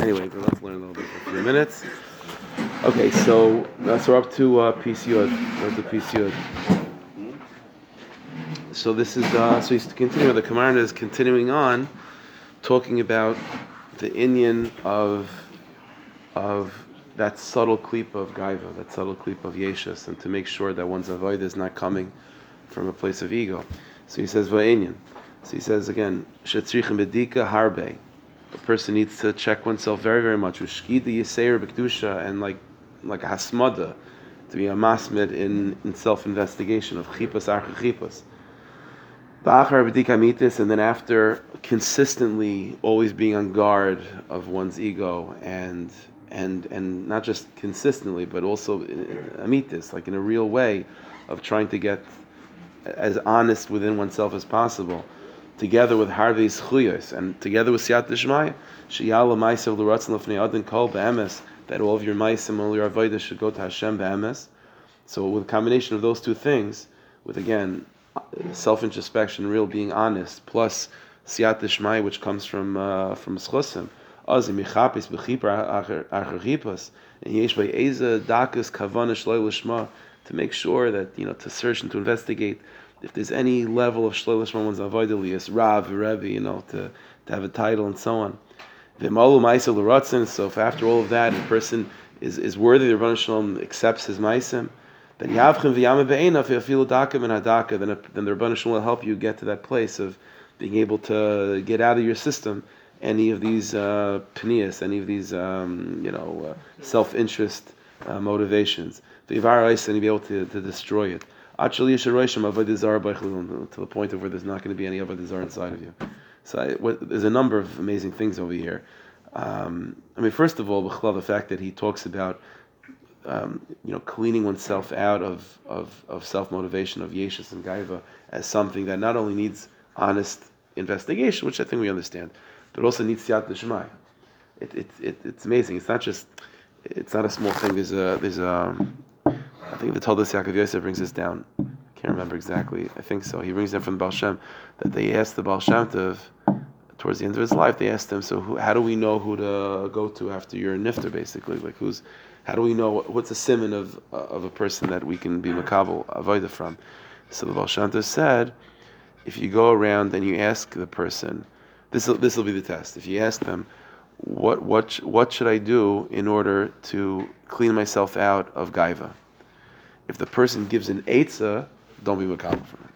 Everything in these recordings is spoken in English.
Anyway, let's learn a little bit for a few minutes. Okay, so uh, so we're up to uh, PCUD. We're. So this is uh, so he's continuing. The command is continuing on, talking about the Indian of of that subtle clip of gaiva, that subtle clip of yeshus, and to make sure that one's avoid is not coming from a place of ego. So he says va'inyan. So he says again, shetzrichem bedika harbe. A person needs to check oneself very, very much. Ushkida yiseir b'kedusha and like like a hasmada, to be a masmid in, in self-investigation of chipas archa and then after consistently always being on guard of one's ego and and and not just consistently, but also amitis, like in a real way of trying to get as honest within oneself as possible together with Harvey's Chuyos, and together with Siyat Dishmaya, Shiyala Maisav L'Ratzin L'Fnei Adin Kol Be'emes, that all of your Maisim, and all your Avodah should go to Hashem Be'emes. So with a combination of those two things, with again, self-introspection, real being honest, plus Siyat Dishmaya, which comes from, uh, from Schusim, Azim Yichapis B'chipar and Yesh Eza Dakas Kavana Shloi L'Shma, to make sure that, you know, to search and to investigate if there's any level of shloilish one's avoidalius, Rav, Rebbe, you know, to, to have a title and so on. So if after all of that, a person is, is worthy, the Rebbe Shalom accepts his maisim, then Yavchim v'yama be'ena feel dakim and hadaka, then then the Rebbe Shalom will help you get to that place of being able to get out of your system any of these uh, any of these um, you know uh, self-interest uh, motivations. The and be able to, to destroy it to the point of where there's not going to be any avodah inside of you. So I, what, there's a number of amazing things over here. Um, I mean, first of all, the fact that he talks about um, you know cleaning oneself out of of, of self motivation of yeshus and gaiva as something that not only needs honest investigation, which I think we understand, but also needs siyat d'shmai. It, it, it, it's amazing. It's not just it's not a small thing. There's a there's a think the Toldos Yaakov Yosef brings this down. I can't remember exactly. I think so. He brings down from the Baal Shem that they asked the Baal Shem Tov, towards the end of his life, they asked him, so who, how do we know who to go to after you're a nifter, basically? Like who's, how do we know what's a simon of of a person that we can be makabel avoida from? So the Baal Shem said, if you go around and you ask the person, this this will be the test. If you ask them, what what what should I do in order to clean myself out of gaiva? If the person gives an eitzah, don't be makabel from it.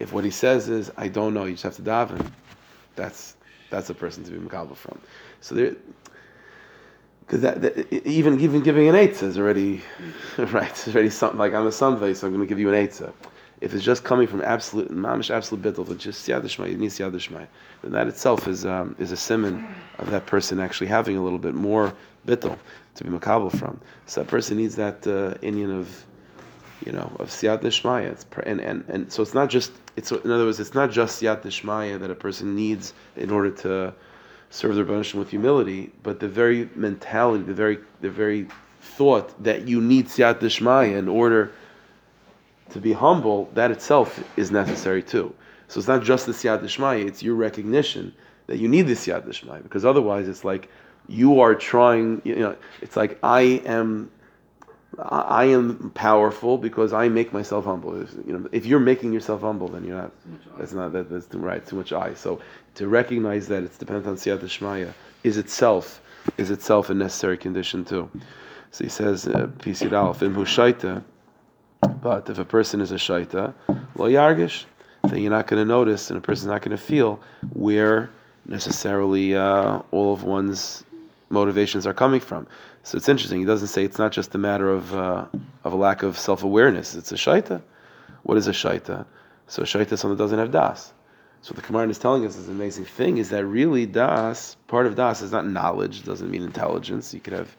If what he says is, I don't know, you just have to daven, that's that's a person to be makabel from. So there, because that, that, even even giving an eitzah is already right. It's already something like I'm a sunvay, so I'm going to give you an eitzah. If it's just coming from absolute mamish absolute bittul, it's just yadishmai, it needs yadishmai. Then that itself is um, is a simon of that person actually having a little bit more bittul to be makabel from. So that person needs that uh, Indian of you know, of siyat deshmaya. And, and, and so it's not just, it's, in other words, it's not just siyat deshmaya that a person needs in order to serve the Rebbeinu with humility, but the very mentality, the very, the very thought that you need siyat deshmaya in order to be humble, that itself is necessary too. So it's not just the siyat deshmaya, it's your recognition that you need the siyat deshmaya, because otherwise it's like you are trying, you know, it's like I am I am powerful because I make myself humble. If, you know, if you're making yourself humble, then you're not. That's not that, that's too right. Too much I. So to recognize that it's dependent on siyat shmaya is itself is itself a necessary condition too. So he says, uh, "Pisid alf im shaita." But if a person is a shaita, lo yargish, then you're not going to notice, and a person's not going to feel where necessarily uh, all of one's motivations are coming from. So it's interesting. He doesn't say it's not just a matter of uh, of a lack of self awareness. It's a shaita. What is a shaita? So a shaita is something that doesn't have das. So the Gemara is telling us this amazing thing is that really das part of das is not knowledge. Doesn't mean intelligence. You could have,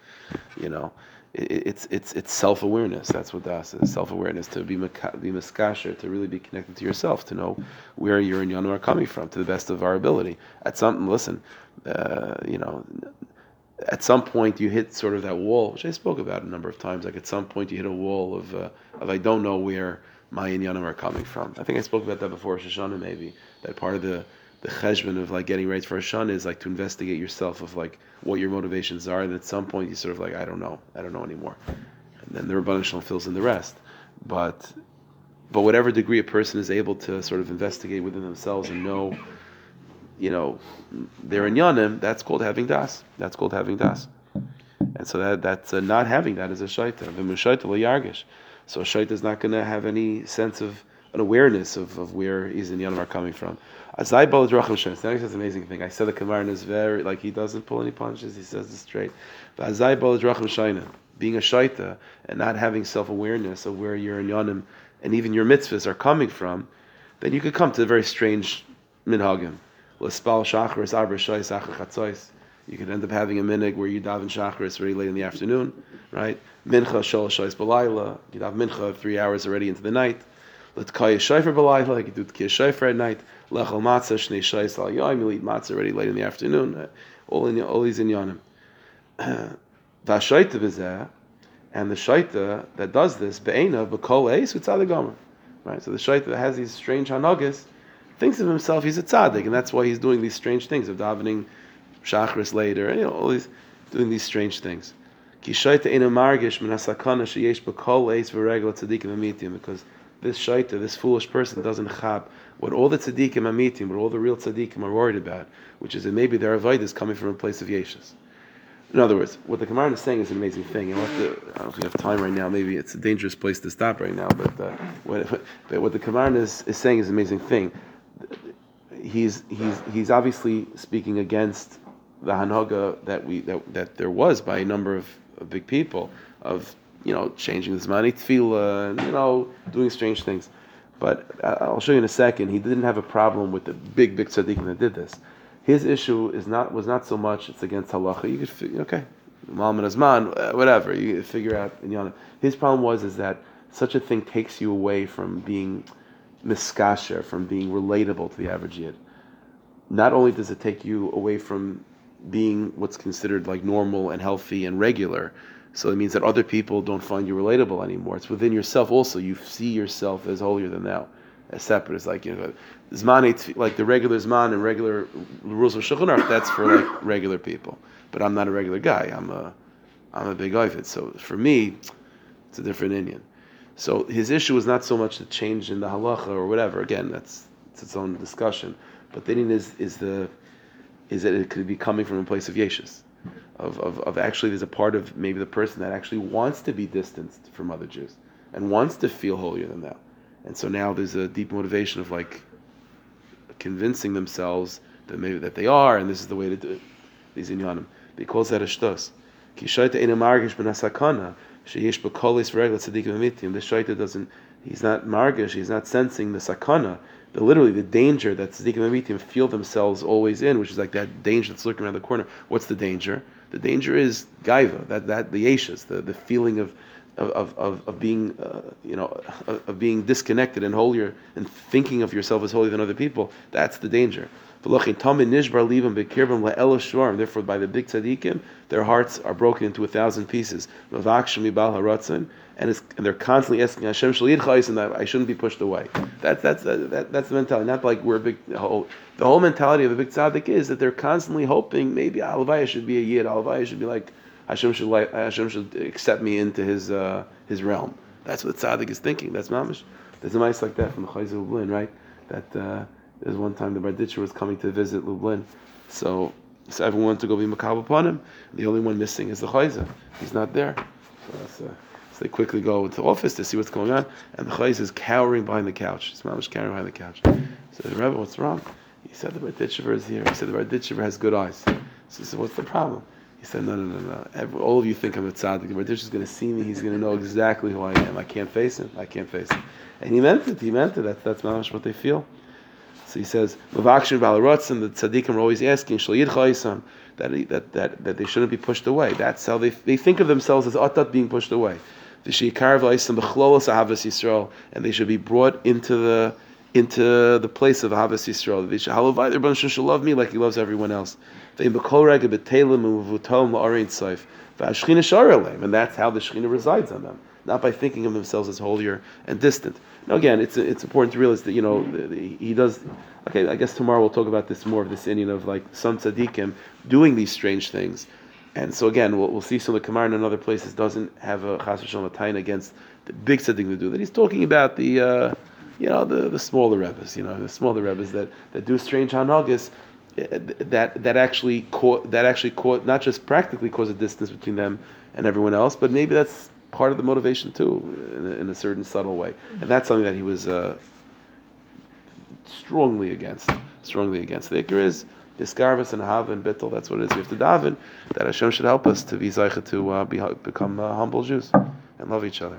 you know, it, it's it's it's self awareness. That's what das is. Self awareness to be be miskasher, to really be connected to yourself, to know where your and Yonam are coming from to the best of our ability. At something, listen, uh, you know, at some point you hit sort of that wall, which I spoke about a number of times. Like at some point you hit a wall of uh, of I don't know where my inyanim are coming from. I think I spoke about that before Shoshana maybe. That part of the the cheshbon of like getting ready for a shun is like to investigate yourself of like what your motivations are, and at some point you sort of like I don't know, I don't know anymore, and then the Rabban Shalom fills in the rest. But but whatever degree a person is able to sort of investigate within themselves and know, you know, they're in yanim, that's called having das. That's called having das. And so that that's uh, not having that is a shaita. So a shaita is not going to have any sense of an awareness of, of where he's in Yanim are coming from. Azai Bal Drachim an amazing thing. I said the Komarna is very like he doesn't pull any punches. He says it straight. But Azai Bal being a shaita and not having self awareness of where you're in Yanim and even your mitzvahs are coming from, then you could come to a very strange minhagim. L'spal shais chatzos. You could end up having a minig where you daven shachris very late in the afternoon, right? Mincha shol shais balayla. You have mincha three hours already into the night. Let kaya shayfer b'layla, like you do kaya shayfer at night. Lechel matzah shnei shayis al yoim. You eat matzah already late in the afternoon. All in all these in yonim. V'ashayta v'zeh, and the shaita that does this be'ena b'kol eis v'tzadik Right. So the shaita that has these strange hanagas thinks of himself he's a tzaddik, and that's why he's doing these strange things of davening shachris later, and you know all these doing these strange things. Because this shaita, this foolish person, doesn't chab what all the tzaddikim meeting, what all the real tzaddikim are worried about, which is that maybe their avoid is coming from a place of yeshus. In other words, what the Gemara is saying is an amazing thing. And I don't know if we have time right now. Maybe it's a dangerous place to stop right now. But uh, what, but what the Gemara is, is saying is an amazing thing. He's he's he's obviously speaking against the hanaga that we that, that there was by a number of, of big people of you know, changing the Zmani Tefillah, and, you know, doing strange things. But uh, I'll show you in a second. He didn't have a problem with the big, big tzaddikim that did this. His issue is not was not so much it's against halacha. You could okay, Muhammad Azman, uh, whatever. You figure out. His problem was is that such a thing takes you away from being miskasher, from being relatable to the average yid. Not only does it take you away from being what's considered like normal and healthy and regular, so it means that other people don't find you relatable anymore. It's within yourself also. You see yourself as holier than thou, as separate. It's like you know, zman like the regular zman and regular rules of shulchan That's for like regular people. But I'm not a regular guy. I'm a I'm a big oifit. So for me, it's a different Indian. So his issue was not so much the change in the halacha or whatever. Again, that's it's its own discussion. But the Indian is is the is that it could be coming from a place of yeshus of, of, of actually there's a part of maybe the person that actually wants to be distanced from other Jews and wants to feel holier than thou. And so now there's a deep motivation of like convincing themselves that maybe that they are, and this is the way to do it. These inyanim. Because that a shtos. Sheyesh b'kolis v'regla tzadikim amitim. The shaita doesn't, he's not margish, he's not sensing the sakana, the literally the danger that tzaddikim amitim feel themselves always in, which is like that danger that's lurking around the corner. What's the danger? The danger is gaiva, that that the yeshus, the, the feeling of of, of, of being uh, you know of, being disconnected and holier and thinking of yourself as holier than other people. That's the danger. Therefore, by the big tzaddikim, their hearts are broken into a thousand pieces. And, and they're constantly asking Hashem and I shouldn't be pushed away. That's that's that, that's the mentality. Not like we're a big the whole, the whole mentality of a big tzaddik is that they're constantly hoping maybe Alavaya should be a yid. Alavaya should be like Hashem should like Hashem should accept me into his uh, his realm. That's what tzaddik is thinking. That's mamish. There's a mice like that from the Chozeh Lublin, right? That uh, there's one time the Barditcher was coming to visit Lublin, so so everyone wanted to go be makab upon him. The only one missing is the Chayza. He's not there. So that's. Uh, so they quickly go to the office to see what's going on, and the chayis is cowering behind the couch. His mom is cowering behind the couch. So the Rebbe, what's wrong? He said the Barditchever is here. He said the Barditchever has good eyes. So he said, what's the problem? He said, no, no, no, no. Every, all of you think I'm a tzaddik. The Barditchever is going to see me. He's going to know exactly who I am. I can't face him. I can't face him. And he meant it. He meant it. That, that's mamash what they feel. So he says, Mavakshin Balarotzen, the tzaddikim are always asking, that, that, that, that they shouldn't be pushed away. That's how they, they think of themselves as atat being pushed away and they should be brought into the into the place of Havas Yisrael. They should should love me like he loves everyone else. And that's how the Shekhinah resides on them. Not by thinking of themselves as holier and distant. Now, again, it's it's important to realize that you know the, the, he does. Okay, I guess tomorrow we'll talk about this more of this Indian of like some tzaddikim doing these strange things, and so again we'll, we'll see some of the Kamar in other places doesn't have a chas v'shalom against the big tzaddik to do that. He's talking about the. Uh, you know the, the smaller rebbes, you know the smaller rebbes that, that do strange hanagas, eh, that that actually caught that actually caught not just practically cause a distance between them and everyone else, but maybe that's part of the motivation too, in a, in a certain subtle way, and that's something that he was uh, strongly against. Strongly against. The ikr is discarvis and hava and bittel. That's what it is. We have to daven that Hashem should help us to be zeicha to uh, be, become uh, humble Jews and love each other.